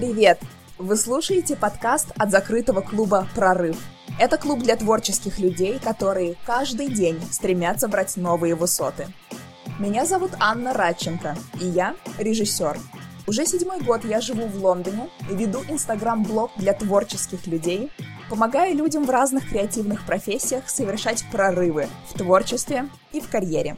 Привет! Вы слушаете подкаст от закрытого клуба «Прорыв». Это клуб для творческих людей, которые каждый день стремятся брать новые высоты. Меня зовут Анна Радченко, и я режиссер. Уже седьмой год я живу в Лондоне и веду инстаграм-блог для творческих людей, помогая людям в разных креативных профессиях совершать прорывы в творчестве и в карьере.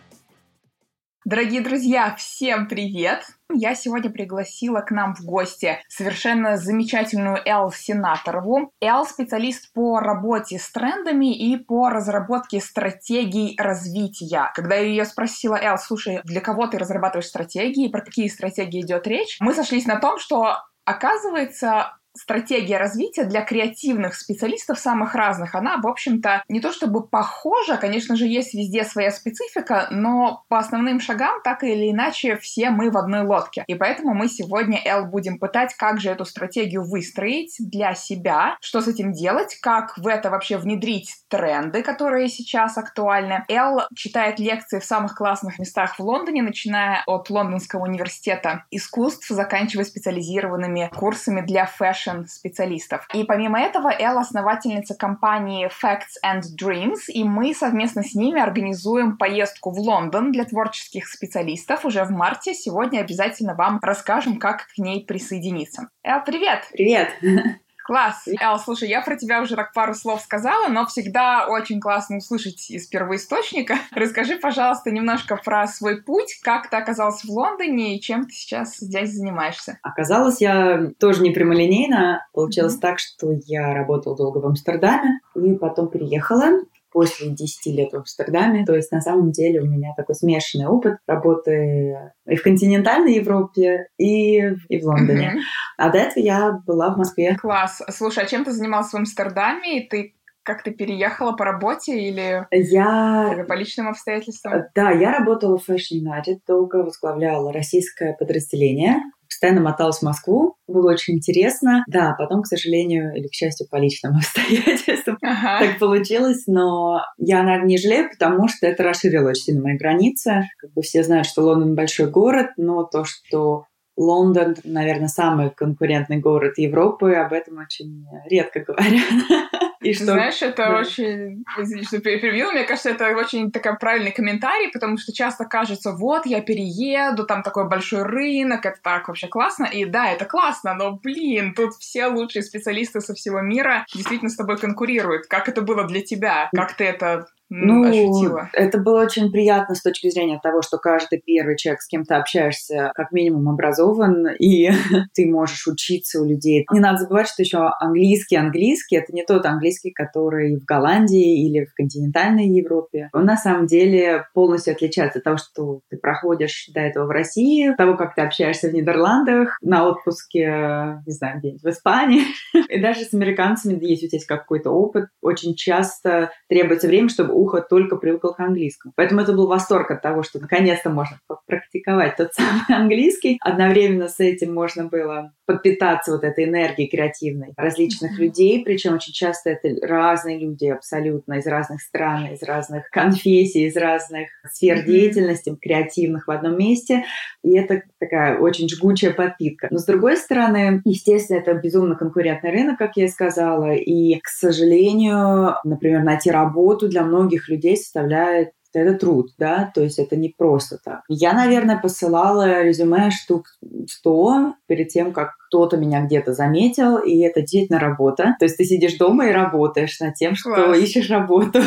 Дорогие друзья, всем привет! Я сегодня пригласила к нам в гости совершенно замечательную Эл Сенаторову. Эл специалист по работе с трендами и по разработке стратегий развития. Когда я ее спросила, Эл, слушай, для кого ты разрабатываешь стратегии, про какие стратегии идет речь, мы сошлись на том, что Оказывается, стратегия развития для креативных специалистов самых разных, она, в общем-то, не то чтобы похожа, конечно же, есть везде своя специфика, но по основным шагам так или иначе все мы в одной лодке. И поэтому мы сегодня, Эл, будем пытать, как же эту стратегию выстроить для себя, что с этим делать, как в это вообще внедрить тренды, которые сейчас актуальны. Эл читает лекции в самых классных местах в Лондоне, начиная от Лондонского университета искусств, заканчивая специализированными курсами для fashion fashion-специалистов. И помимо этого, Эл основательница компании Facts and Dreams, и мы совместно с ними организуем поездку в Лондон для творческих специалистов уже в марте. Сегодня обязательно вам расскажем, как к ней присоединиться. Эл, привет! Привет! Класс! Эл, слушай, я про тебя уже так пару слов сказала, но всегда очень классно услышать из первоисточника. Расскажи, пожалуйста, немножко про свой путь, как ты оказалась в Лондоне и чем ты сейчас здесь занимаешься. Оказалась я тоже не прямолинейно. Получилось mm-hmm. так, что я работала долго в Амстердаме и потом переехала после 10 лет в Амстердаме. То есть на самом деле у меня такой смешанный опыт работы и в континентальной Европе, и, и в Лондоне. Uh-huh. А до этого я была в Москве. Класс. Слушай, а чем ты занималась в Амстердаме? И ты как ты переехала по работе или, я... по личным обстоятельствам? Да, я работала в Fashion United, долго возглавляла российское подразделение постоянно моталась в Москву, было очень интересно. Да, потом, к сожалению, или к счастью, по личным обстоятельствам ага. так получилось, но я, наверное, не жалею, потому что это расширило очень сильно мои границы. Как бы все знают, что Лондон большой город, но то, что Лондон, наверное, самый конкурентный город Европы, об этом очень редко говорят. И что... Знаешь, это да. очень... Извини, что перебила. Мне кажется, это очень такой правильный комментарий, потому что часто кажется, вот, я перееду, там такой большой рынок, это так вообще классно. И да, это классно, но, блин, тут все лучшие специалисты со всего мира действительно с тобой конкурируют. Как это было для тебя? Как ты это ну, ощутила? Это было очень приятно с точки зрения того, что каждый первый человек, с кем ты общаешься, как минимум образован, и ты можешь учиться у людей. Не надо забывать, что еще английский, английский — это не тот английский, который в Голландии или в континентальной Европе. Он на самом деле полностью отличается от того, что ты проходишь до этого в России, того, как ты общаешься в Нидерландах, на отпуске, не знаю, где-нибудь в Испании. И даже с американцами, если у тебя есть какой-то опыт, очень часто требуется время, чтобы ухо только привыкло к английскому. Поэтому это был восторг от того, что наконец-то можно практиковать тот самый английский. Одновременно с этим можно было подпитаться вот этой энергией креативной различных mm-hmm. людей, причем очень часто это разные люди абсолютно из разных стран, из разных конфессий, из разных сфер mm-hmm. деятельности креативных в одном месте. И это такая очень жгучая подпитка. Но с другой стороны, естественно, это безумно конкурентный рынок, как я и сказала, и, к сожалению, например, найти работу для многих многих людей составляет это труд, да, то есть это не просто так. Я, наверное, посылала резюме штук 100 перед тем, как кто-то меня где-то заметил, и это действительно работа. То есть ты сидишь дома и работаешь над тем, что Класс. ищешь работу.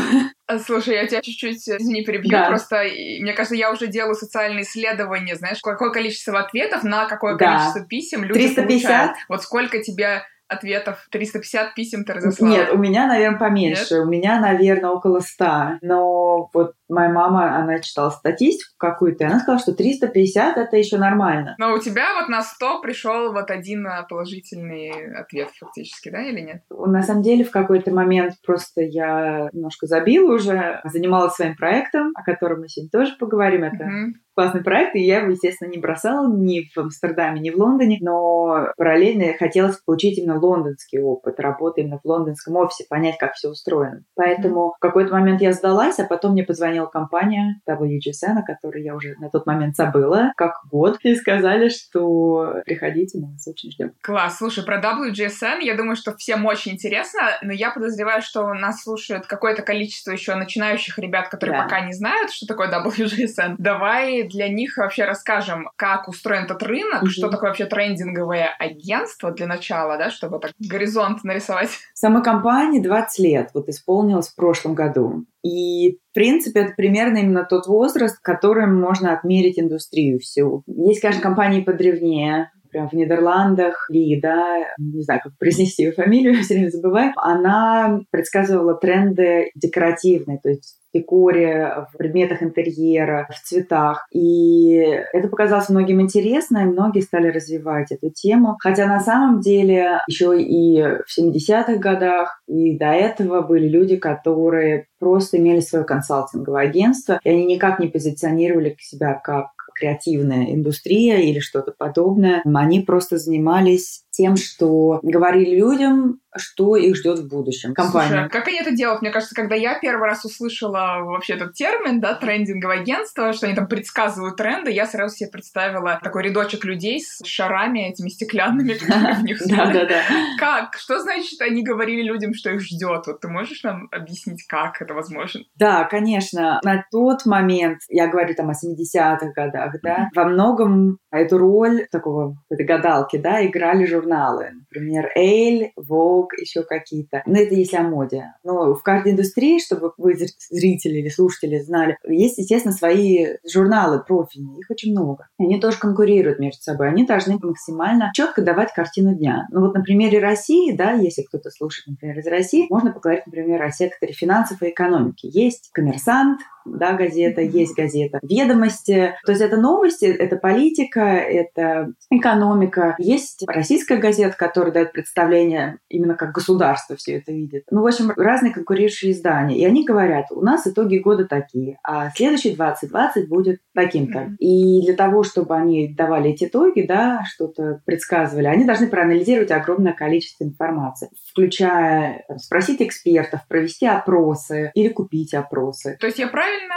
А, слушай, я тебя чуть-чуть, извини, перебью, да. просто, мне кажется, я уже делаю социальные исследования, знаешь, какое количество ответов на какое да. количество писем люди 350? получают. Вот сколько тебе ответов? 350 писем ты разослала? Нет, у меня, наверное, поменьше. Нет? У меня, наверное, около 100. Но вот моя мама, она читала статистику какую-то, и она сказала, что 350 это еще нормально. Но у тебя вот на 100 пришел вот один положительный ответ фактически, да, или нет? На самом деле в какой-то момент просто я немножко забила уже, занималась своим проектом, о котором мы сегодня тоже поговорим. Это mm-hmm классный проект, и я его, естественно, не бросала ни в Амстердаме, ни в Лондоне, но параллельно хотелось получить именно лондонский опыт, работы именно в лондонском офисе, понять, как все устроено. Поэтому mm-hmm. в какой-то момент я сдалась, а потом мне позвонил позвонила компания WGSN, о которой я уже на тот момент забыла, как год, и сказали, что приходите, мы вас очень ждем. Класс. Слушай, про WGSN, я думаю, что всем очень интересно, но я подозреваю, что нас слушает какое-то количество еще начинающих ребят, которые да. пока не знают, что такое WGSN. Давай для них вообще расскажем, как устроен этот рынок, mm что такое вообще трендинговое агентство для начала, да, чтобы так горизонт нарисовать. Самой компании 20 лет, вот исполнилось в прошлом году. И, в принципе, это примерно именно тот возраст, которым можно отмерить индустрию всю. Есть, конечно, компании подревнее, прям в Нидерландах, Ли, да, не знаю, как произнести ее фамилию, все время забываю, она предсказывала тренды декоративные, то есть в декоре, в предметах интерьера, в цветах. И это показалось многим интересно, и многие стали развивать эту тему. Хотя на самом деле еще и в 70-х годах, и до этого были люди, которые просто имели свое консалтинговое агентство, и они никак не позиционировали себя как креативная индустрия или что-то подобное. Они просто занимались тем, что говорили людям, что их ждет в будущем. Компания. Слушай, а как они это делают? Мне кажется, когда я первый раз услышала вообще этот термин, да, трендинговое агентство, что они там предсказывают тренды, я сразу себе представила такой рядочек людей с шарами этими стеклянными, в них. Да, да, да. Как? Что значит, они говорили людям, что их ждет? Вот ты можешь нам объяснить, как это возможно? Да, конечно. На тот момент, я говорю там о 70-х годах, да, во многом эту роль такого этой гадалки, да, играли журналисты журналы, например, Elle, Vogue, еще какие-то. Но это если о моде. Но в каждой индустрии, чтобы вы, зрители или слушатели, знали, есть, естественно, свои журналы профильные, их очень много. Они тоже конкурируют между собой. Они должны максимально четко давать картину дня. Ну вот на примере России, да, если кто-то слушает, например, из России, можно поговорить, например, о секторе финансов и экономики. Есть коммерсант, да, газета, есть газета «Ведомости». То есть это новости, это политика, это экономика. Есть российская газета, которая дает представление именно как государство все это видит. Ну, в общем, разные конкурирующие издания. И они говорят, у нас итоги года такие, а следующий 2020 будет таким-то. И для того, чтобы они давали эти итоги, да, что-то предсказывали, они должны проанализировать огромное количество информации, включая там, спросить экспертов, провести опросы или купить опросы. То есть я правильно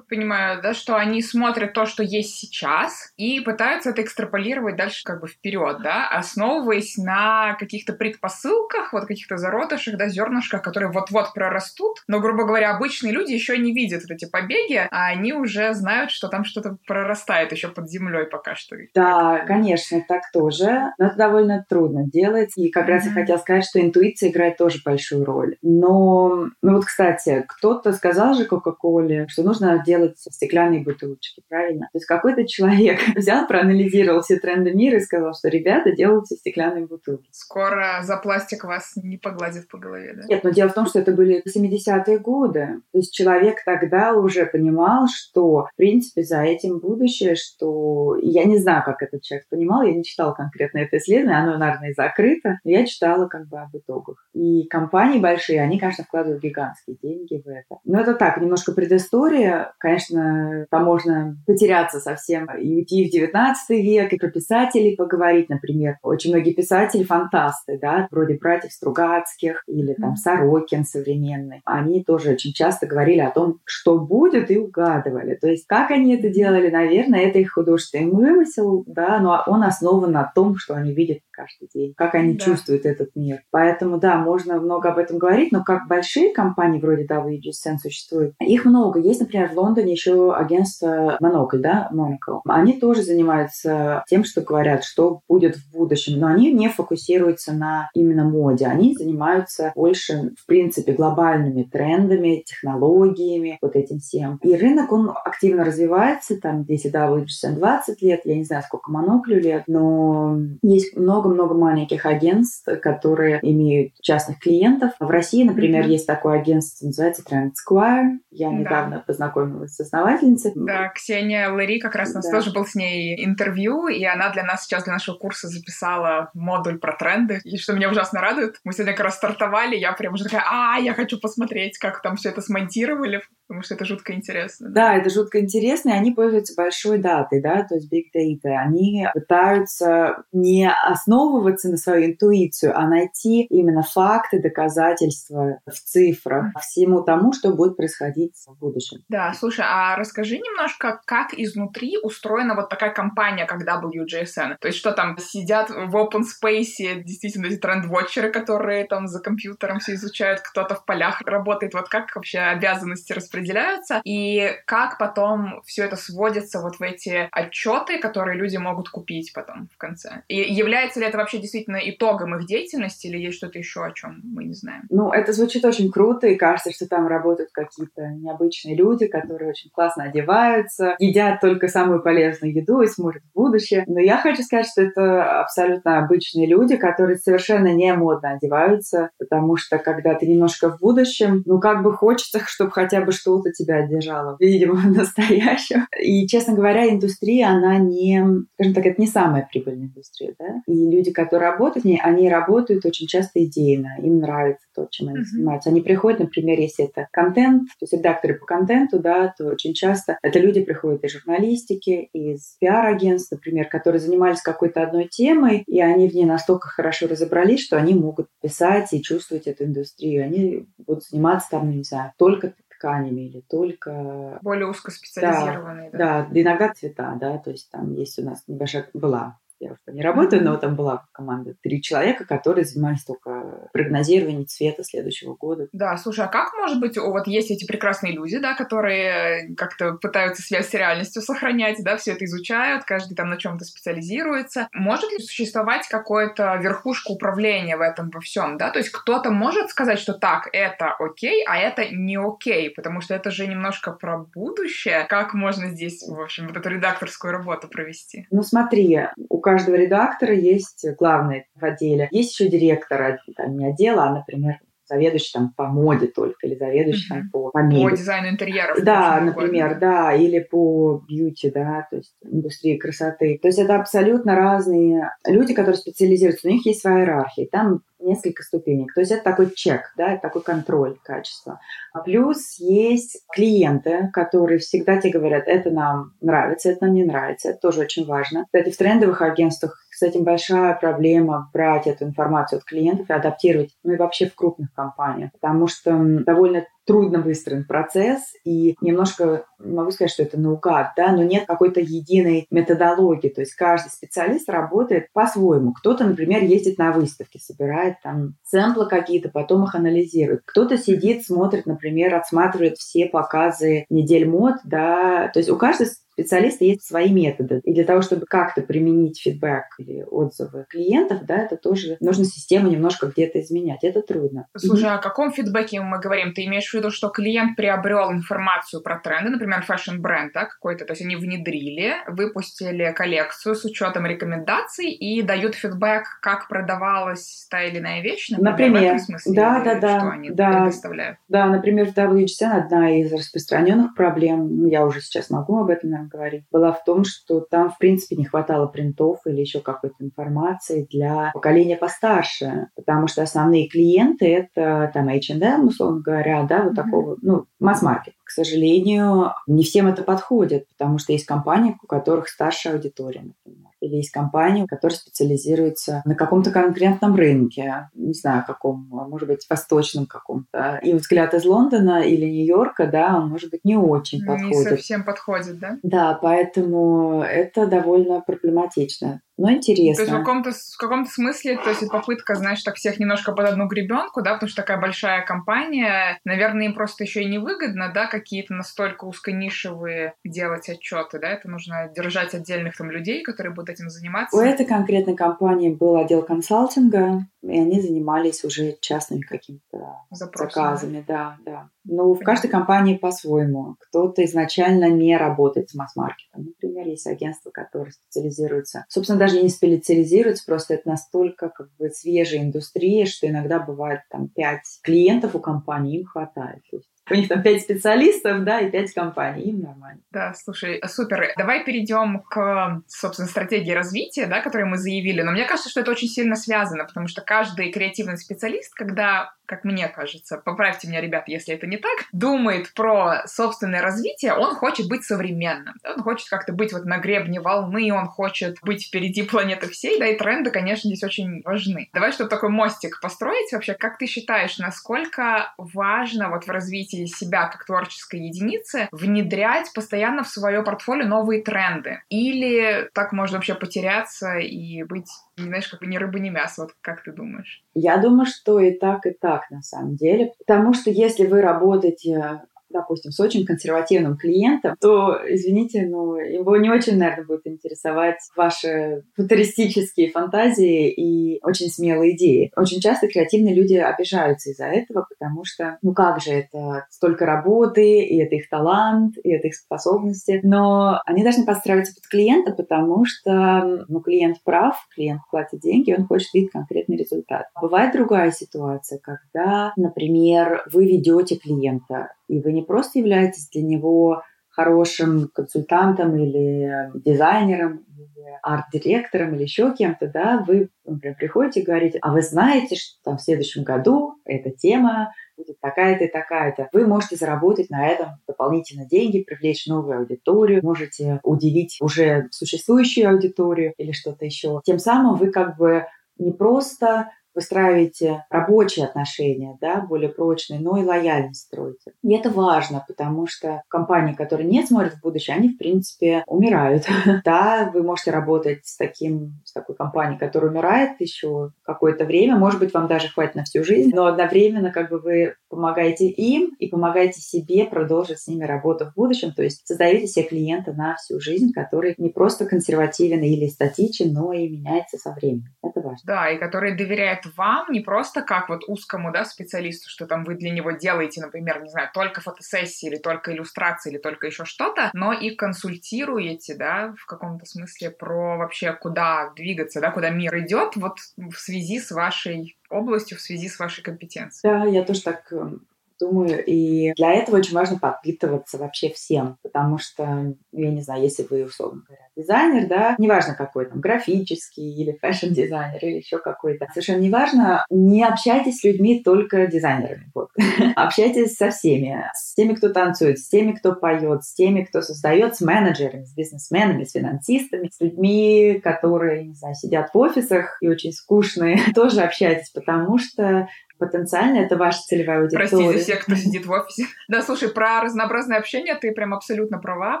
понимаю, да, что они смотрят то, что есть сейчас, и пытаются это экстраполировать дальше как бы вперед, да, основываясь на каких-то предпосылках, вот каких-то зародышах, да, зернышках, которые вот-вот прорастут. Но, грубо говоря, обычные люди еще не видят вот эти побеги, а они уже знают, что там что-то прорастает еще под землей пока что. Да, конечно, так тоже. Но это довольно трудно делать. И как раз mm-hmm. я хотела сказать, что интуиция играет тоже большую роль. Но, ну вот, кстати, кто-то сказал же Кока-Коле, что нужно делать стеклянные бутылочки, правильно? То есть какой-то человек взял, проанализировал все тренды мира и сказал, что ребята делают все стеклянные бутылки. Скоро за пластик вас не погладит по голове, да? Нет, но дело в том, что это были 70-е годы. То есть человек тогда уже понимал, что, в принципе, за этим будущее, что... Я не знаю, как этот человек понимал, я не читала конкретно это исследование, оно, наверное, и закрыто, я читала как бы об итогах. И компании большие, они, конечно, вкладывают гигантские деньги в это. Но это так, немножко предыстория. Конечно, там можно потеряться совсем и уйти в 19 век, и про писателей поговорить, например. Очень многие писатели фантасты, да, вроде братьев Стругацких или там Сорокин современный. Они тоже очень часто говорили о том, что будет, и угадывали. То есть как они это делали, наверное, это их художественный вымысел, да, но он основан на том, что они видят каждый день, как они да. чувствуют этот мир. Поэтому, да, можно много об этом говорить, но как большие компании вроде WGSN существуют, их много. Есть, например, в Лондоне еще агентство Monocle, да, Monocle. Они тоже занимаются тем, что говорят, что будет в будущем, но они не фокусируются на именно моде. Они занимаются больше, в принципе, глобальными трендами, технологиями, вот этим всем. И рынок, он активно развивается, там, если WGSN 20 лет, я не знаю, сколько Monocle лет, но есть много много-много маленьких агентств, которые имеют частных клиентов. В России, например, mm-hmm. есть такое агентство, называется Trend Square. Я недавно да. познакомилась с основательницей. Да, Ксения Лэри, как раз у нас да. тоже был с ней интервью, и она для нас сейчас, для нашего курса записала модуль про тренды, и что меня ужасно радует. Мы сегодня как раз стартовали, я прям уже такая, а, я хочу посмотреть, как там все это смонтировали, потому что это жутко интересно. Да, это жутко интересно, и они пользуются большой датой, да, то есть big data. Они пытаются не основываться на свою интуицию, а найти именно факты, доказательства в цифрах всему тому, что будет происходить в будущем. Да, слушай, а расскажи немножко, как изнутри устроена вот такая компания, как WGSN. То есть что там, сидят в open space действительно эти тренд-вотчеры, которые там за компьютером все изучают, кто-то в полях работает. Вот как вообще обязанности распределяются и как потом все это сводится вот в эти отчеты, которые люди могут купить потом в конце. И является ли это вообще действительно итогом их деятельности или есть что-то еще, о чем мы не знаем? Ну, это звучит очень круто, и кажется, что там работают какие-то необычные люди, которые очень классно одеваются, едят только самую полезную еду и смотрят в будущее. Но я хочу сказать, что это абсолютно обычные люди, которые совершенно не модно одеваются, потому что когда ты немножко в будущем, ну, как бы хочется, чтобы хотя бы что-то тебя держало, видимо, в настоящем. И, честно говоря, индустрия, она не, скажем так, это не самая прибыльная индустрия, да? И люди, которые работают в ней, они работают очень часто идейно, им нравится то, чем они mm-hmm. занимаются. Они приходят, например, если это контент, то есть редакторы по контенту, да, то очень часто это люди приходят из журналистики, из пиар-агентств, например, которые занимались какой-то одной темой, и они в ней настолько хорошо разобрались, что они могут писать и чувствовать эту индустрию. Они будут заниматься там, не знаю, только тканями или только... Более узкоспециализированные. Да, да. да, иногда цвета, да, то есть там есть у нас небольшая была я уже не работаю, но там была команда три человека, которые занимались только прогнозированием цвета следующего года. Да, слушай, а как может быть, вот есть эти прекрасные люди, да, которые как-то пытаются связь с реальностью сохранять, да, все это изучают, каждый там на чем-то специализируется. Может ли существовать какое-то верхушка управления в этом во всем, да? То есть кто-то может сказать, что так, это окей, а это не окей, потому что это же немножко про будущее. Как можно здесь, в общем, вот эту редакторскую работу провести? Ну смотри, у каждого редактора есть главный в отделе. Есть еще директор, там, не отдела, а, например, заведующий там по моде только, или заведующий mm-hmm. там по, по мебели. По дизайну интерьеров. Да, например, угодно. да, или по бьюти, да, то есть индустрии красоты. То есть это абсолютно разные люди, которые специализируются, у них есть своя иерархия. Там несколько ступенек. То есть это такой чек, да, это такой контроль качества. А плюс есть клиенты, которые всегда тебе говорят, это нам нравится, это нам не нравится, это тоже очень важно. Кстати, в трендовых агентствах с этим большая проблема брать эту информацию от клиентов и адаптировать, ну и вообще в крупных компаниях, потому что довольно трудно выстроен процесс, и немножко, не могу сказать, что это наугад, да, но нет какой-то единой методологии, то есть каждый специалист работает по-своему. Кто-то, например, ездит на выставки, собирает там сэмплы какие-то, потом их анализирует. Кто-то сидит, смотрит, например, отсматривает все показы недель мод, да, то есть у каждого специалиста есть свои методы. И для того, чтобы как-то применить фидбэк или отзывы клиентов, да, это тоже нужно систему немножко где-то изменять. Это трудно. Слушай, mm-hmm. о каком фидбэке мы говорим? Ты имеешь в виду, что клиент приобрел информацию про тренды, например, fashion-бренд, да, какой-то, то есть они внедрили, выпустили коллекцию с учетом рекомендаций и дают фидбэк, как продавалась та или иная вещь, например, например в этом смысле, да, да, да, что они да, предоставляют. Да, например, в WGSN одна из распространенных проблем, я уже сейчас могу об этом говорить, была в том, что там, в принципе, не хватало принтов или еще какой-то информации для поколения постарше, потому что основные клиенты — это там H&M, условно говоря, да, вот mm-hmm. такого, ну, масс-маркет. К сожалению, не всем это подходит, потому что есть компании, у которых старшая аудитория, например. Или есть компании, которые специализируются на каком-то конкретном рынке, не знаю, каком, может быть, восточном каком-то. И взгляд из Лондона или Нью-Йорка, да, он, может быть, не очень не подходит. Не совсем подходит, да? Да, поэтому это довольно проблематично но интересно. То есть в каком-то, в каком-то смысле, то есть попытка, знаешь, так всех немножко под одну гребенку, да, потому что такая большая компания, наверное, им просто еще и невыгодно, да, какие-то настолько узконишевые делать отчеты, да, это нужно держать отдельных там людей, которые будут этим заниматься. У этой конкретной компании был отдел консалтинга, и они занимались уже частными какими-то заказами, да, да. Ну, в каждой компании по-своему. Кто-то изначально не работает с масс-маркетом. Например, есть агентство, которое специализируется. Собственно, даже не специализируется, просто это настолько как бы свежая индустрия, что иногда бывает там пять клиентов у компании, им хватает. То есть у них там пять специалистов, да, и пять компаний, им нормально. Да, слушай, супер. Давай перейдем к, собственно, стратегии развития, да, которую мы заявили. Но мне кажется, что это очень сильно связано, потому что каждый креативный специалист, когда как мне кажется, поправьте меня, ребят, если это не так, думает про собственное развитие, он хочет быть современным. Он хочет как-то быть вот на гребне волны, он хочет быть впереди планеты всей, да, и тренды, конечно, здесь очень важны. Давай, чтобы такой мостик построить вообще, как ты считаешь, насколько важно вот в развитии себя как творческой единицы внедрять постоянно в свое портфолио новые тренды? Или так можно вообще потеряться и быть, не знаешь, как ни рыба, ни мясо? Вот как ты думаешь? Я думаю, что и так, и так на самом деле. Потому что если вы работаете допустим, с очень консервативным клиентом, то, извините, но его не очень, наверное, будет интересовать ваши футуристические фантазии и очень смелые идеи. Очень часто креативные люди обижаются из-за этого, потому что, ну как же, это столько работы, и это их талант, и это их способности. Но они должны подстраиваться под клиента, потому что, ну, клиент прав, клиент платит деньги, он хочет видеть конкретный результат. Бывает другая ситуация, когда, например, вы ведете клиента, и вы не просто являетесь для него хорошим консультантом или дизайнером, или арт-директором, или еще кем-то, да, вы, например, приходите и говорите, а вы знаете, что там в следующем году эта тема будет такая-то и такая-то. Вы можете заработать на этом дополнительно деньги, привлечь новую аудиторию, можете удивить уже существующую аудиторию или что-то еще. Тем самым вы как бы не просто выстраиваете рабочие отношения, да, более прочные, но и лояльность строите. И это важно, потому что компании, которые не смотрят в будущее, они, в принципе, умирают. Да, вы можете работать с, таким, с такой компанией, которая умирает еще какое-то время, может быть, вам даже хватит на всю жизнь, но одновременно как бы вы помогаете им и помогаете себе продолжить с ними работу в будущем, то есть создаете себе клиента на всю жизнь, который не просто консервативен или статичен, но и меняется со временем. Это важно. Да, и который доверяет вам не просто как вот узкому, да, специалисту, что там вы для него делаете, например, не знаю, только фотосессии или только иллюстрации или только еще что-то, но и консультируете, да, в каком-то смысле про вообще куда двигаться, да, куда мир идет вот в связи с вашей областью, в связи с вашей компетенцией. Да, я тоже так эм, думаю. И для этого очень важно подпитываться вообще всем, потому что, я не знаю, если вы, условно говоря, дизайнер, да, неважно какой там, графический или fashion-дизайнер или еще какой-то, совершенно неважно, не общайтесь с людьми только дизайнерами, вот. общайтесь со всеми, с теми, кто танцует, с теми, кто поет, с теми, кто создает, с менеджерами, с бизнесменами, с финансистами, с людьми, которые, не знаю, сидят в офисах и очень скучные, тоже общайтесь, потому что потенциально это ваша целевая аудитория. Простите всех, кто сидит в офисе. Да, слушай, про разнообразное общение ты прям абсолютно права,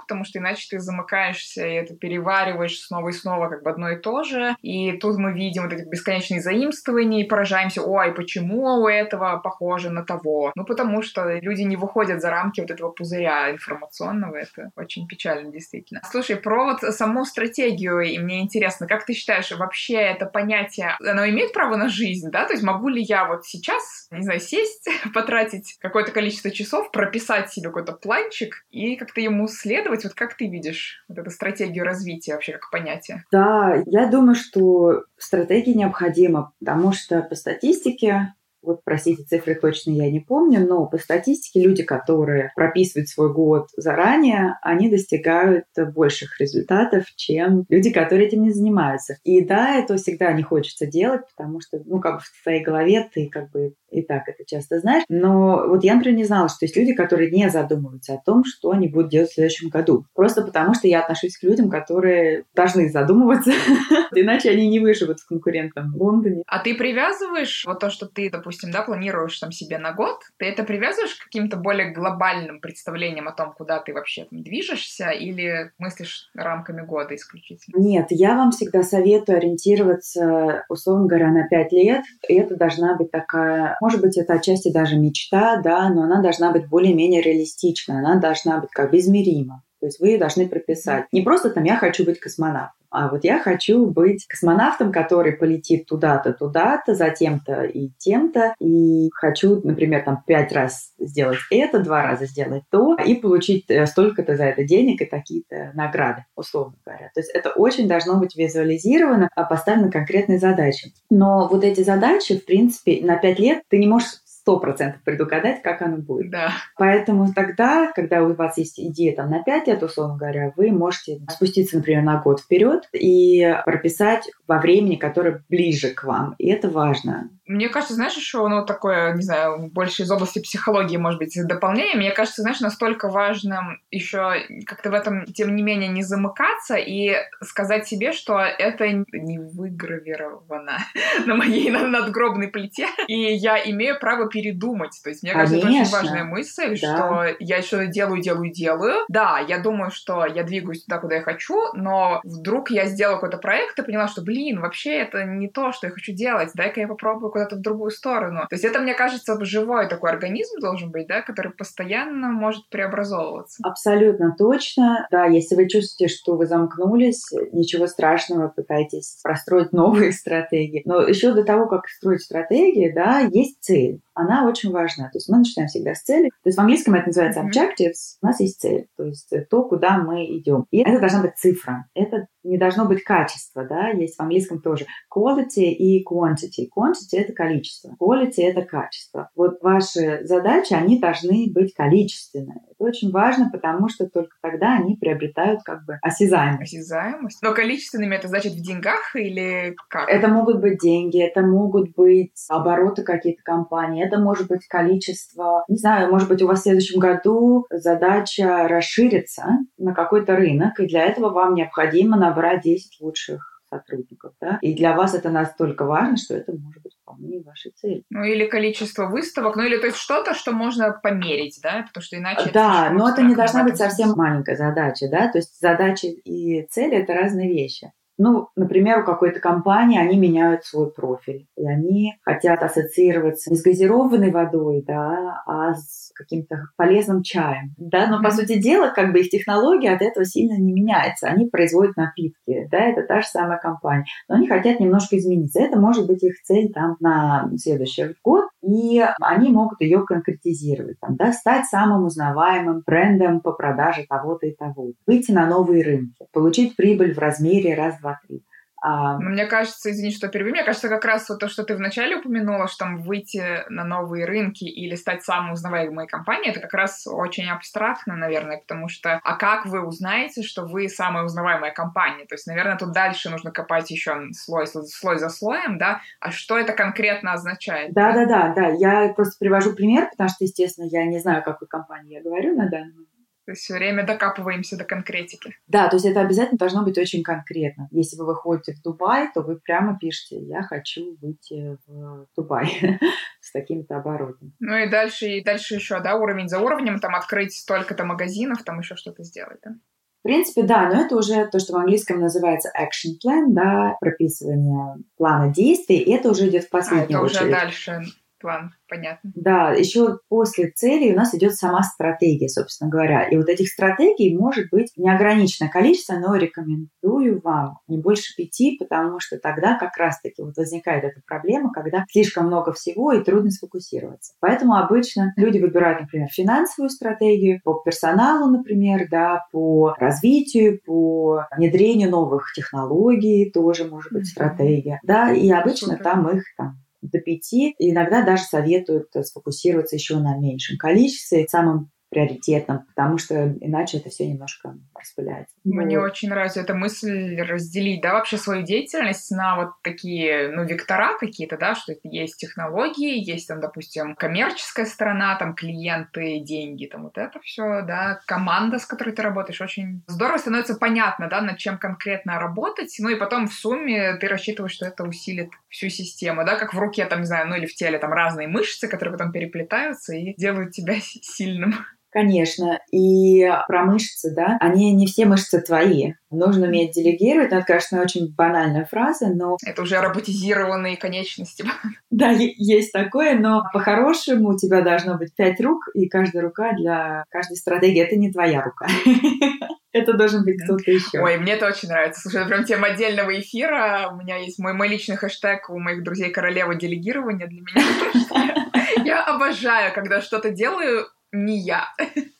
потому что иначе ты замыкаешься, и это перевариваешь снова и снова как бы одно и то же. И тут мы видим вот эти бесконечные заимствования и поражаемся, ой, почему у этого похоже на того? Ну, потому что люди не выходят за рамки вот этого пузыря информационного. Это очень печально, действительно. Слушай, про вот саму стратегию, и мне интересно, как ты считаешь, вообще это понятие, оно имеет право на жизнь, да? То есть могу ли я вот сейчас сейчас, не знаю, сесть, потратить какое-то количество часов, прописать себе какой-то планчик и как-то ему следовать. Вот как ты видишь вот эту стратегию развития вообще как понятие? Да, я думаю, что стратегия необходима, потому что по статистике вот, простите, цифры точно я не помню, но по статистике люди, которые прописывают свой год заранее, они достигают больших результатов, чем люди, которые этим не занимаются. И да, это всегда не хочется делать, потому что, ну, как бы в твоей голове ты как бы и так это часто знаешь. Но вот я, например, не знала, что есть люди, которые не задумываются о том, что они будут делать в следующем году. Просто потому, что я отношусь к людям, которые должны задумываться, иначе они не выживут в конкурентном Лондоне. А ты привязываешь вот то, что ты, допустим, допустим, да, планируешь там себе на год, ты это привязываешь к каким-то более глобальным представлениям о том, куда ты вообще там движешься, или мыслишь рамками года исключительно? Нет, я вам всегда советую ориентироваться, условно говоря, на пять лет. И это должна быть такая, может быть, это отчасти даже мечта, да, но она должна быть более-менее реалистична, она должна быть как бы измерима. То есть вы должны прописать. Не просто там «я хочу быть космонавтом», а вот я хочу быть космонавтом, который полетит туда-то, туда-то, за тем-то и тем-то, и хочу, например, там пять раз сделать это, два раза сделать то, и получить э, столько-то за это денег и такие-то награды, условно говоря. То есть это очень должно быть визуализировано, а поставлено конкретные задачи. Но вот эти задачи, в принципе, на пять лет ты не можешь сто процентов предугадать, как оно будет. Да. Поэтому тогда, когда у вас есть идея там на 5 лет, условно говоря, вы можете спуститься, например, на год вперед и прописать во времени, которое ближе к вам. И это важно. Мне кажется, знаешь, еще ну, такое, не знаю, больше из области психологии, может быть, дополнение. Мне кажется, знаешь, настолько важно еще как-то в этом, тем не менее, не замыкаться и сказать себе, что это не выгравировано на моей надгробной плите, и я имею право передумать. То есть, мне кажется, это очень важная мысль, да. что я что-то делаю, делаю, делаю. Да, я думаю, что я двигаюсь туда, куда я хочу, но вдруг я сделала какой-то проект и поняла, что, блин, вообще это не то, что я хочу делать, дай-ка я попробую куда-то в другую сторону. То есть это, мне кажется, живой такой организм должен быть, да, который постоянно может преобразовываться. Абсолютно точно. Да, если вы чувствуете, что вы замкнулись, ничего страшного, пытайтесь простроить новые стратегии. Но еще до того, как строить стратегии, да, есть цель она очень важна. То есть мы начинаем всегда с цели. То есть в английском это называется objectives. У нас есть цель, то есть то, куда мы идем. И это должна быть цифра. Это не должно быть качество, да, есть в английском тоже quality и quantity. Quantity — это количество, quality — это качество. Вот ваши задачи, они должны быть количественные. Это очень важно, потому что только тогда они приобретают как бы осязаемость. Осязаемость? Но количественными это значит в деньгах или как? Это могут быть деньги, это могут быть обороты какие-то компании, это может быть количество, не знаю, может быть у вас в следующем году задача расшириться на какой-то рынок, и для этого вам необходимо на набрать 10 лучших сотрудников, да, и для вас это настолько важно, что это может быть вполне вашей целью. Ну, или количество выставок, ну, или то есть что-то, что можно померить, да, потому что иначе... Да, но это не должна быть совсем маленькая задача, да, то есть задачи и цели — это разные вещи. Ну, например, у какой-то компании они меняют свой профиль, и они хотят ассоциироваться не с газированной водой, да, а с каким-то полезным чаем, да, но, по сути дела, как бы их технология от этого сильно не меняется. Они производят напитки, да, это та же самая компания, но они хотят немножко измениться. Это может быть их цель там на следующий год, и они могут ее конкретизировать, там, да, стать самым узнаваемым брендом по продаже того-то и того, выйти на новые рынки, получить прибыль в размере раз, два, три. А... Но мне кажется, извини, что перебью, мне кажется, как раз вот то, что ты вначале упомянула, что там выйти на новые рынки или стать самой узнаваемой компанией, это как раз очень абстрактно, наверное, потому что а как вы узнаете, что вы самая узнаваемая компания? То есть, наверное, тут дальше нужно копать еще слой, слой за слоем, да? А что это конкретно означает? Да, да, да, да. Я просто привожу пример, потому что, естественно, я не знаю, о какой компании я говорю на данный момент. То есть все время докапываемся до конкретики. Да, то есть это обязательно должно быть очень конкретно. Если вы выходите в Дубай, то вы прямо пишете, я хочу выйти в Дубай с такими-то оборотами. Ну и дальше, и дальше еще, да, уровень за уровнем, там открыть столько-то магазинов, там еще что-то сделать, да? В принципе, да, но это уже то, что в английском называется action plan, да, прописывание плана действий, и это уже идет в последнюю а, это очередь. уже дальше план, понятно. Да, еще после цели у нас идет сама стратегия, собственно говоря. И вот этих стратегий может быть неограниченное количество, но рекомендую вам не больше пяти, потому что тогда как раз-таки вот возникает эта проблема, когда слишком много всего и трудно сфокусироваться. Поэтому обычно люди выбирают, например, финансовую стратегию по персоналу, например, да, по развитию, по внедрению новых технологий тоже может быть mm-hmm. стратегия, да, и обычно Супер. там их там до пяти. иногда даже советуют сфокусироваться еще на меньшем количестве. Самым приоритетом, потому что иначе это все немножко распыляется. Мне вот. очень нравится эта мысль разделить, да, вообще свою деятельность на вот такие, ну, вектора какие-то, да, что есть технологии, есть там, допустим, коммерческая сторона, там, клиенты, деньги, там, вот это все, да, команда, с которой ты работаешь, очень здорово становится понятно, да, над чем конкретно работать, ну, и потом в сумме ты рассчитываешь, что это усилит всю систему, да, как в руке, там, не знаю, ну, или в теле, там, разные мышцы, которые потом переплетаются и делают тебя сильным. Конечно. И про мышцы, да, они не все мышцы твои. Нужно уметь делегировать. Ну, это, конечно, очень банальная фраза, но... Это уже роботизированные конечности. Да, есть такое, но по-хорошему у тебя должно быть пять рук, и каждая рука для каждой стратегии. Это не твоя рука. Это должен быть кто-то еще. Ой, мне это очень нравится. Слушай, это прям тема отдельного эфира. У меня есть мой, мой личный хэштег у моих друзей королева делегирования для меня. Я обожаю, когда что-то делаю не я.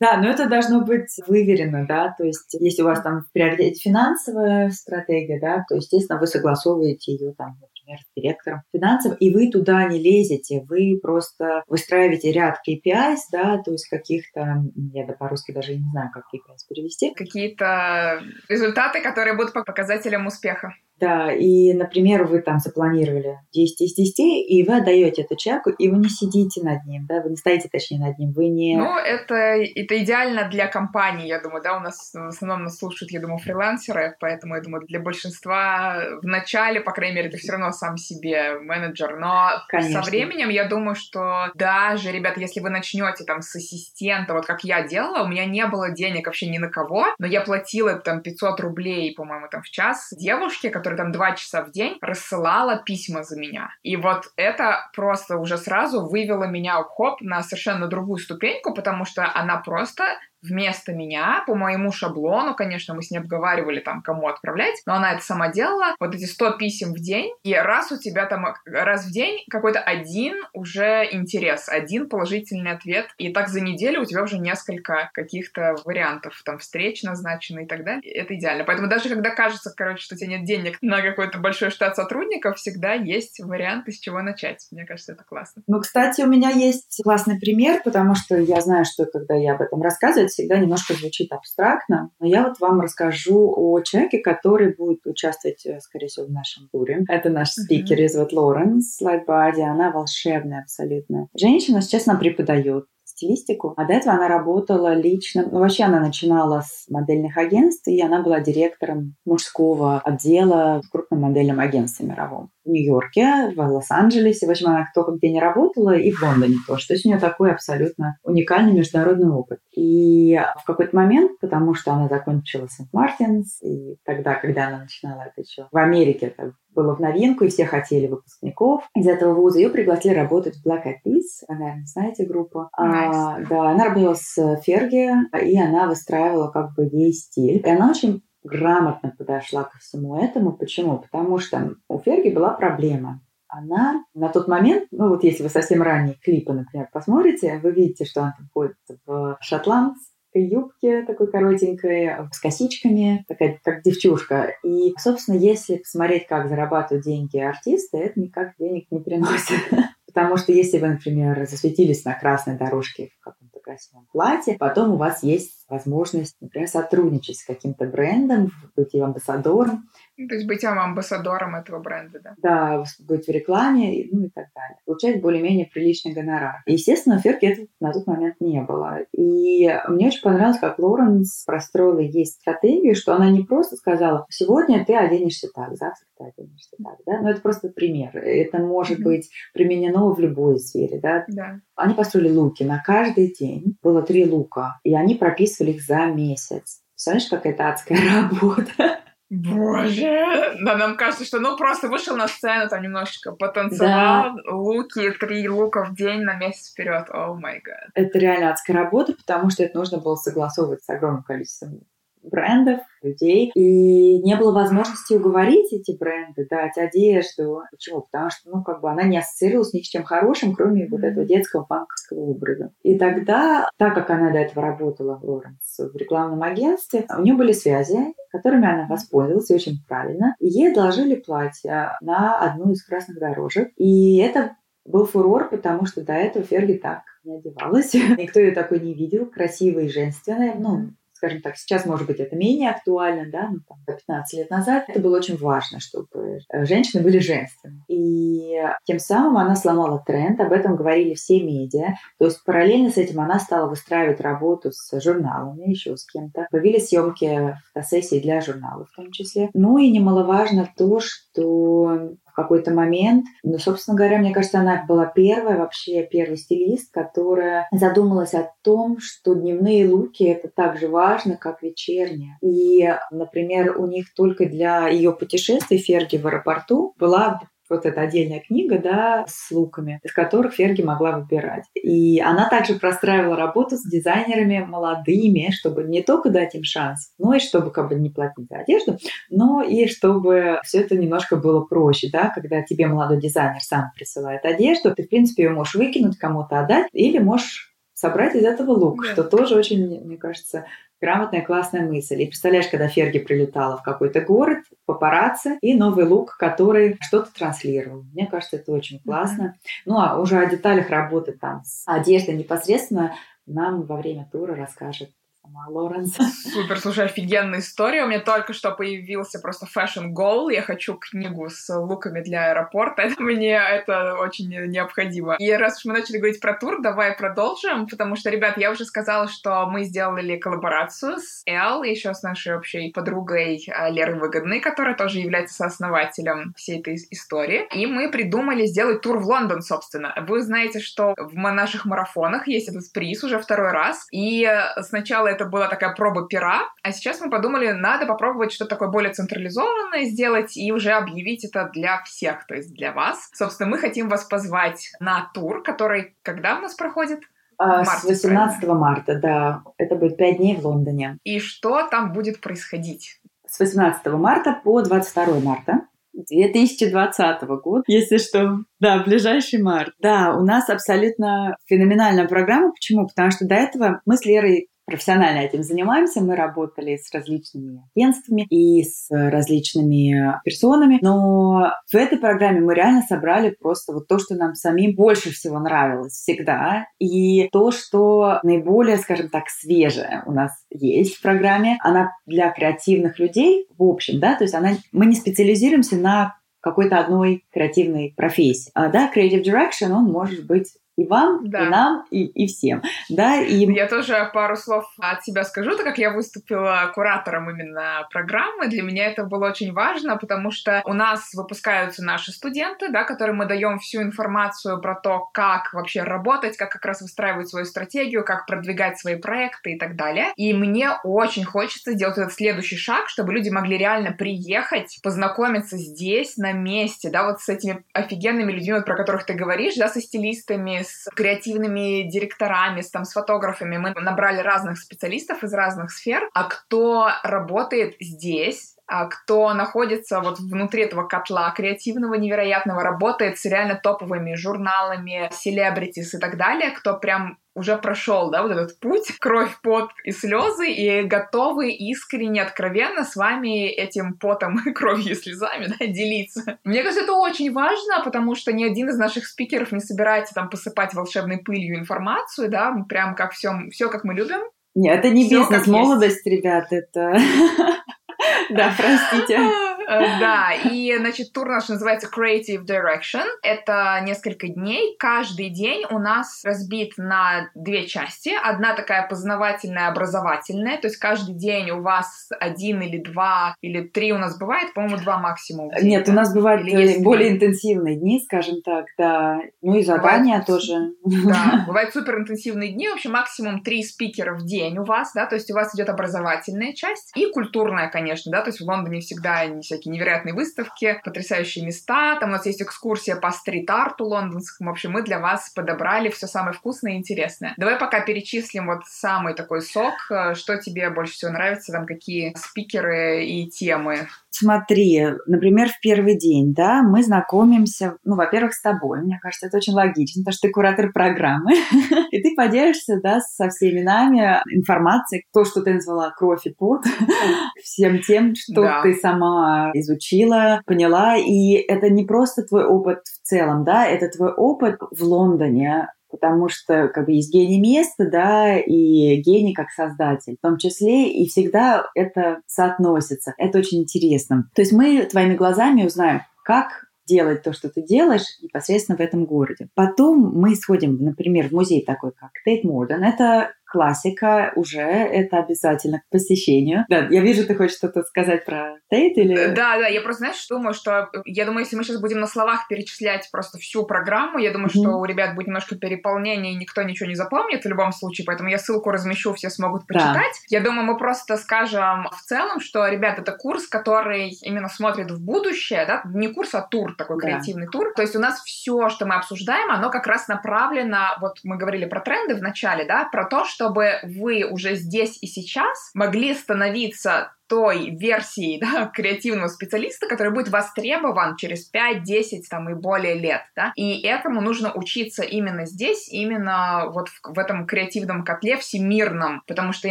Да, но это должно быть выверено, да, то есть если у вас там в приоритете финансовая стратегия, да, то, естественно, вы согласовываете ее там, например, с директором финансов, и вы туда не лезете, вы просто выстраиваете ряд KPIs, да, то есть каких-то, я да по-русски даже не знаю, как KPIs перевести. Какие-то результаты, которые будут по показателям успеха. Да, и, например, вы там запланировали 10 из 10, и вы отдаете эту чеку, и вы не сидите над ним, да, вы не стоите, точнее, над ним, вы не... Ну, это, это идеально для компании, я думаю, да, у нас в основном нас слушают, я думаю, фрилансеры, поэтому, я думаю, для большинства в начале, по крайней мере, ты все равно сам себе менеджер, но Конечно. со временем я думаю, что даже, ребят, если вы начнете там с ассистента, вот как я делала, у меня не было денег вообще ни на кого, но я платила там 500 рублей, по-моему, там в час девушке, которая там два часа в день рассылала письма за меня. И вот это просто уже сразу вывело меня, хоп, на совершенно другую ступеньку, потому что она просто вместо меня по моему шаблону, конечно, мы с ней обговаривали там, кому отправлять, но она это сама делала, вот эти 100 писем в день, и раз у тебя там, раз в день какой-то один уже интерес, один положительный ответ, и так за неделю у тебя уже несколько каких-то вариантов, там, встреч назначены и так далее. Это идеально. Поэтому даже когда кажется, короче, что у тебя нет денег на какой-то большой штат сотрудников, всегда есть варианты, с чего начать. Мне кажется, это классно. Ну, кстати, у меня есть классный пример, потому что я знаю, что когда я об этом рассказываю, всегда немножко звучит абстрактно, но я вот вам расскажу о человеке, который будет участвовать, э, скорее всего, в нашем туре. Это наш спикер, mm-hmm. зовут Лоренс Лайтбади, она волшебная абсолютно. Женщина сейчас нам преподает стилистику. А до этого она работала лично, ну вообще она начинала с модельных агентств, и она была директором мужского отдела в крупном модельном агентстве мировом. В Нью-Йорке, в Лос-Анджелесе, в общем, она только где не работала, и в Лондоне тоже. То есть у нее такой абсолютно уникальный международный опыт. И в какой-то момент, потому что она закончила Сент-Мартинс, и тогда, когда она начинала это еще в Америке, это было в новинку, и все хотели выпускников из этого вуза. Ее пригласили работать в Black Eyed Peas, вы, наверное, знаете группу. Nice. А, да, она работала с Ферги, и она выстраивала как бы ей стиль. И она очень грамотно подошла ко всему этому. Почему? Потому что у Ферги была проблема она на тот момент, ну вот если вы совсем ранние клипы, например, посмотрите, вы видите, что она ходит в шотландс, юбке такой коротенькой, с косичками, такая как девчушка. И, собственно, если посмотреть, как зарабатывают деньги артисты, это никак денег не приносит. Потому что если вы, например, засветились на красной дорожке в каком-то красивом платье, потом у вас есть возможность, например, сотрудничать с каким-то брендом, быть его амбассадором. Ну, то есть быть амбассадором этого бренда, да? Да, быть в рекламе, ну и так далее. Получать более-менее приличный гонорар. И, естественно, Ферки этого на тот момент не было. И мне очень понравилось, как Лоренс простроила ей стратегию, что она не просто сказала, сегодня ты оденешься так, завтра ты оденешься так, да? Но это просто пример. Это может mm-hmm. быть применено в любой сфере, да? Да. Они построили луки на каждый день. Было три лука. И они прописывали их за месяц. Представляешь, какая это адская работа? Боже! Да, нам кажется, что ну просто вышел на сцену, там немножечко потанцевал, да. луки, три лука в день на месяц вперед. О май гад. Это реально адская работа, потому что это нужно было согласовывать с огромным количеством брендов, людей. И не было возможности уговорить эти бренды, дать одежду. Почему? Потому что, ну, как бы она не ассоциировалась ни с чем хорошим, кроме вот этого детского банковского образа. И тогда, так как она до этого работала, Лоренс, в рекламном агентстве, у нее были связи, которыми она воспользовалась очень правильно. И ей одолжили платье на одну из красных дорожек. И это был фурор, потому что до этого Ферги так не одевалась. Никто ее такой не видел, красивой и женственной. Ну, скажем так, сейчас, может быть, это менее актуально, да, ну, там, 15 лет назад это было очень важно, чтобы э, женщины были женственны. И тем самым она сломала тренд, об этом говорили все медиа. То есть параллельно с этим она стала выстраивать работу с журналами, еще с кем-то. Появились съемки фотосессий для журналов в том числе. Ну и немаловажно то, что в какой-то момент. Ну, собственно говоря, мне кажется, она была первая, вообще первый стилист, которая задумалась о том, что дневные луки — это так же важно, как вечерние. И, например, у них только для ее путешествий Ферги в аэропорту была вот эта отдельная книга, да, с луками, из которых Ферги могла выбирать. И она также простраивала работу с дизайнерами молодыми, чтобы не только дать им шанс, но и чтобы как бы не платить за одежду, но и чтобы все это немножко было проще, да, когда тебе молодой дизайнер сам присылает одежду, ты, в принципе, ее можешь выкинуть, кому-то отдать, или можешь собрать из этого лук, да. что тоже очень, мне кажется, грамотная, классная мысль. И представляешь, когда Ферги прилетала в какой-то город, папарацци и новый лук, который что-то транслировал. Мне кажется, это очень классно. Ну, а уже о деталях работы там с одеждой непосредственно нам во время тура расскажет Лоренс. Супер, слушай, офигенная история. У меня только что появился просто fashion goal. Я хочу книгу с луками для аэропорта. Это мне это очень необходимо. И раз уж мы начали говорить про тур, давай продолжим, потому что, ребят, я уже сказала, что мы сделали коллаборацию с Эл, еще с нашей общей подругой а, Лерой Выгодной, которая тоже является сооснователем всей этой истории. И мы придумали сделать тур в Лондон, собственно. Вы знаете, что в наших марафонах есть этот приз уже второй раз. И сначала это была такая проба пера, а сейчас мы подумали, надо попробовать что-то такое более централизованное сделать и уже объявить это для всех, то есть для вас. Собственно, мы хотим вас позвать на тур, который когда у нас проходит? А, с 18 правильно? марта, да. Это будет пять дней в Лондоне. И что там будет происходить? С 18 марта по 22 марта 2020 года, если что. Да, ближайший март. Да, у нас абсолютно феноменальная программа. Почему? Потому что до этого мы с Лерой профессионально этим занимаемся. Мы работали с различными агентствами и с различными персонами. Но в этой программе мы реально собрали просто вот то, что нам самим больше всего нравилось всегда. И то, что наиболее, скажем так, свежее у нас есть в программе. Она для креативных людей, в общем, да, то есть она, мы не специализируемся на какой-то одной креативной профессии. А, да, creative direction, он может быть и вам, да. и нам, и, и всем. Да, и... Я тоже пару слов от себя скажу, так как я выступила куратором именно программы. Для меня это было очень важно, потому что у нас выпускаются наши студенты, да, которым мы даем всю информацию про то, как вообще работать, как как раз выстраивать свою стратегию, как продвигать свои проекты и так далее. И мне очень хочется сделать этот следующий шаг, чтобы люди могли реально приехать, познакомиться здесь, на месте, да, вот с этими офигенными людьми, вот, про которых ты говоришь, да, со стилистами, с креативными директорами, с, там, с фотографами. Мы набрали разных специалистов из разных сфер, а кто работает здесь, кто находится вот внутри этого котла креативного, невероятного, работает с реально топовыми журналами, селебритис и так далее, кто прям уже прошел, да, вот этот путь, кровь, пот и слезы, и готовы искренне, откровенно с вами этим потом, кровью и слезами, да, делиться. Мне кажется, это очень важно, потому что ни один из наших спикеров не собирается там посыпать волшебной пылью информацию, да, прям как все, все как мы любим. Нет, это не бизнес-молодость, ребят, это... Да, простите. Э, да, и, значит, тур наш называется Creative Direction. Это несколько дней. Каждый день у нас разбит на две части. Одна такая познавательная, образовательная. То есть каждый день у вас один или два, или три у нас бывает, по-моему, два максимум. Нет, у нас бывают или более интенсивные дни, скажем так, да. Ну и задания бывает, тоже. Да, бывают супер интенсивные дни. В общем, максимум три спикера в день у вас, да, то есть у вас идет образовательная часть и культурная, конечно, да, то есть в Лондоне всегда не всякие невероятные выставки, потрясающие места. Там у нас есть экскурсия по стрит-арту лондонскому. В общем, мы для вас подобрали все самое вкусное и интересное. Давай пока перечислим вот самый такой сок. Что тебе больше всего нравится? Там какие спикеры и темы? Смотри, например, в первый день, да, мы знакомимся, ну, во-первых, с тобой. Мне кажется, это очень логично, потому что ты куратор программы. И ты поделишься, да, со всеми нами информацией, то, что ты назвала кровь и пот, всем тем, что да. ты сама изучила, поняла. И это не просто твой опыт в целом, да, это твой опыт в Лондоне, потому что как бы есть гений места, да, и гений как создатель, в том числе, и всегда это соотносится. Это очень интересно. То есть мы твоими глазами узнаем, как делать то, что ты делаешь непосредственно в этом городе. Потом мы сходим, например, в музей такой, как Тейт Модерн. Это классика уже, это обязательно к посещению. Да, я вижу, ты хочешь что-то сказать про Тейт или... Да, да, я просто, знаешь, думаю, что... Я думаю, если мы сейчас будем на словах перечислять просто всю программу, я думаю, mm-hmm. что у ребят будет немножко переполнение, и никто ничего не запомнит в любом случае, поэтому я ссылку размещу, все смогут почитать. Да. Я думаю, мы просто скажем в целом, что, ребят, это курс, который именно смотрит в будущее, да, не курс, а тур, такой да. креативный тур. То есть у нас все, что мы обсуждаем, оно как раз направлено, вот мы говорили про тренды в начале, да, про то, что чтобы вы уже здесь и сейчас могли становиться той версии да, креативного специалиста, который будет востребован через 5, 10 там, и более лет. Да? И этому нужно учиться именно здесь, именно вот в, в этом креативном котле всемирном, потому что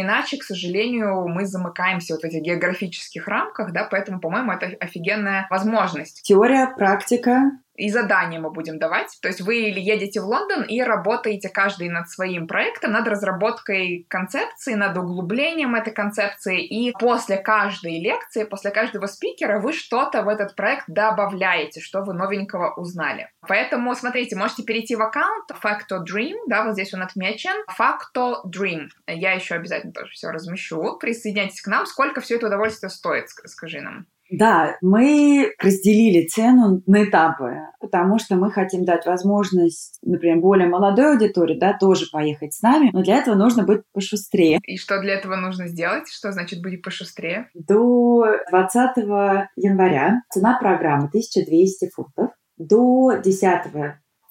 иначе, к сожалению, мы замыкаемся вот в этих географических рамках, да, поэтому, по-моему, это офигенная возможность. Теория, практика, и задания мы будем давать. То есть вы едете в Лондон и работаете каждый над своим проектом, над разработкой концепции, над углублением этой концепции. И после каждой лекции, после каждого спикера вы что-то в этот проект добавляете, что вы новенького узнали. Поэтому, смотрите, можете перейти в аккаунт Facto Dream, да, вот здесь он отмечен. Facto Dream. Я еще обязательно тоже все размещу. Присоединяйтесь к нам. Сколько все это удовольствие стоит, скажи нам? Да, мы разделили цену на этапы, потому что мы хотим дать возможность, например, более молодой аудитории, да, тоже поехать с нами, но для этого нужно быть пошустрее. И что для этого нужно сделать? Что значит быть пошустрее? До 20 января цена программы 1200 фунтов. До 10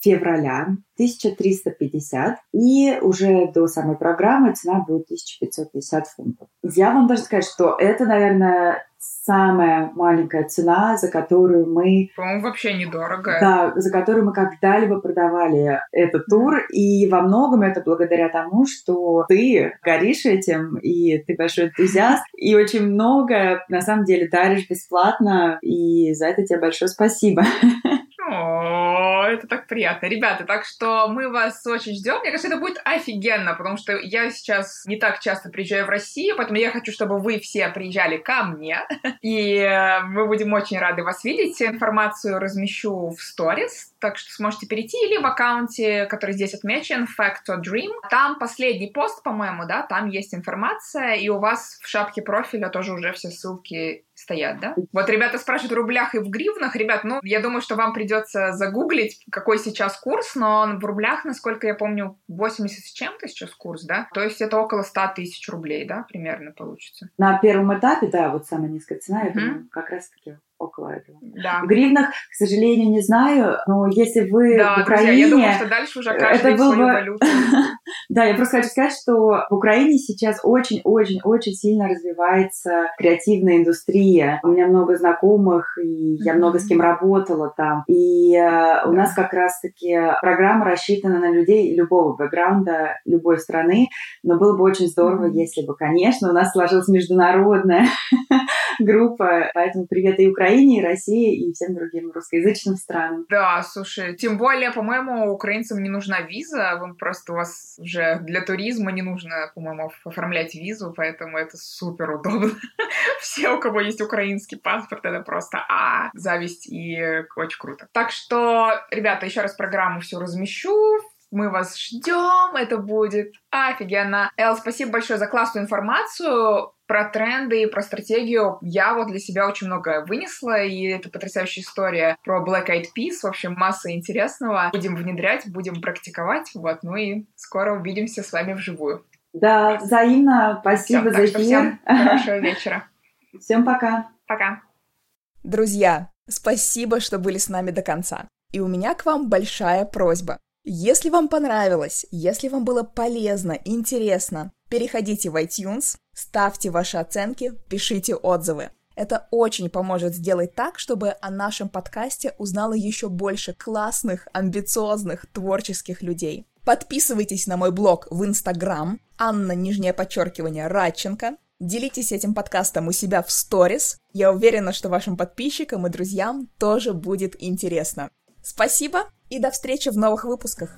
февраля 1350, и уже до самой программы цена будет 1550 фунтов. Я вам даже сказать, что это, наверное, самая маленькая цена, за которую мы... По-моему, вообще недорого. Да, за которую мы когда-либо продавали этот тур. И во многом это благодаря тому, что ты горишь этим, и ты большой энтузиаст, и очень много, на самом деле, даришь бесплатно, и за это тебе большое спасибо. Это так приятно. Ребята, так что мы вас очень ждем. Мне кажется, это будет офигенно, потому что я сейчас не так часто приезжаю в Россию, поэтому я хочу, чтобы вы все приезжали ко мне. И э, мы будем очень рады вас видеть. Информацию размещу в сторис, так что сможете перейти или в аккаунте, который здесь отмечен, Fact or Dream. Там последний пост, по-моему, да, там есть информация, и у вас в шапке профиля тоже уже все ссылки стоят, да? Вот ребята спрашивают в рублях и в гривнах. Ребят, ну, я думаю, что вам придется загуглить, какой сейчас курс, но в рублях, насколько я помню, 80 с чем-то сейчас курс, да? То есть это около 100 тысяч рублей, да, примерно получится? На первом этапе, да, вот самая низкая цена, я думаю, как раз-таки около этого. Да. В гривнах, к сожалению, не знаю, но если вы да, в Украине... Друзья, я думаю, что дальше уже каждый это был бы... валюту. да, я просто хочу сказать, что в Украине сейчас очень-очень-очень сильно развивается креативная индустрия. У меня много знакомых, и я много с кем работала там. И э, у нас как раз-таки программа рассчитана на людей любого бэкграунда, любой страны, но было бы очень здорово, если бы, конечно, у нас сложилась международная группа, поэтому привет и Украине, и России, и всем другим русскоязычным странам. Да, слушай, тем более, по-моему, украинцам не нужна виза, вы просто у вас уже для туризма не нужно, по-моему, оформлять визу, поэтому это супер удобно. Все, у кого есть украинский паспорт, это просто а, зависть и очень круто. Так что, ребята, еще раз программу все размещу, мы вас ждем, это будет офигенно. Эл, спасибо большое за классную информацию про тренды и про стратегию я вот для себя очень много вынесла, и это потрясающая история про Black Eyed Peas, в общем, масса интересного. Будем внедрять, будем практиковать, вот, ну и скоро увидимся с вами вживую. Да, взаимно. Спасибо Всё, за эфир. Всем хорошего вечера. Всем пока. Пока. Друзья, спасибо, что были с нами до конца. И у меня к вам большая просьба. Если вам понравилось, если вам было полезно, интересно, переходите в iTunes, ставьте ваши оценки, пишите отзывы. Это очень поможет сделать так, чтобы о нашем подкасте узнало еще больше классных, амбициозных, творческих людей. Подписывайтесь на мой блог в Инстаграм, Анна, нижнее подчеркивание, Радченко. Делитесь этим подкастом у себя в сторис. Я уверена, что вашим подписчикам и друзьям тоже будет интересно. Спасибо и до встречи в новых выпусках.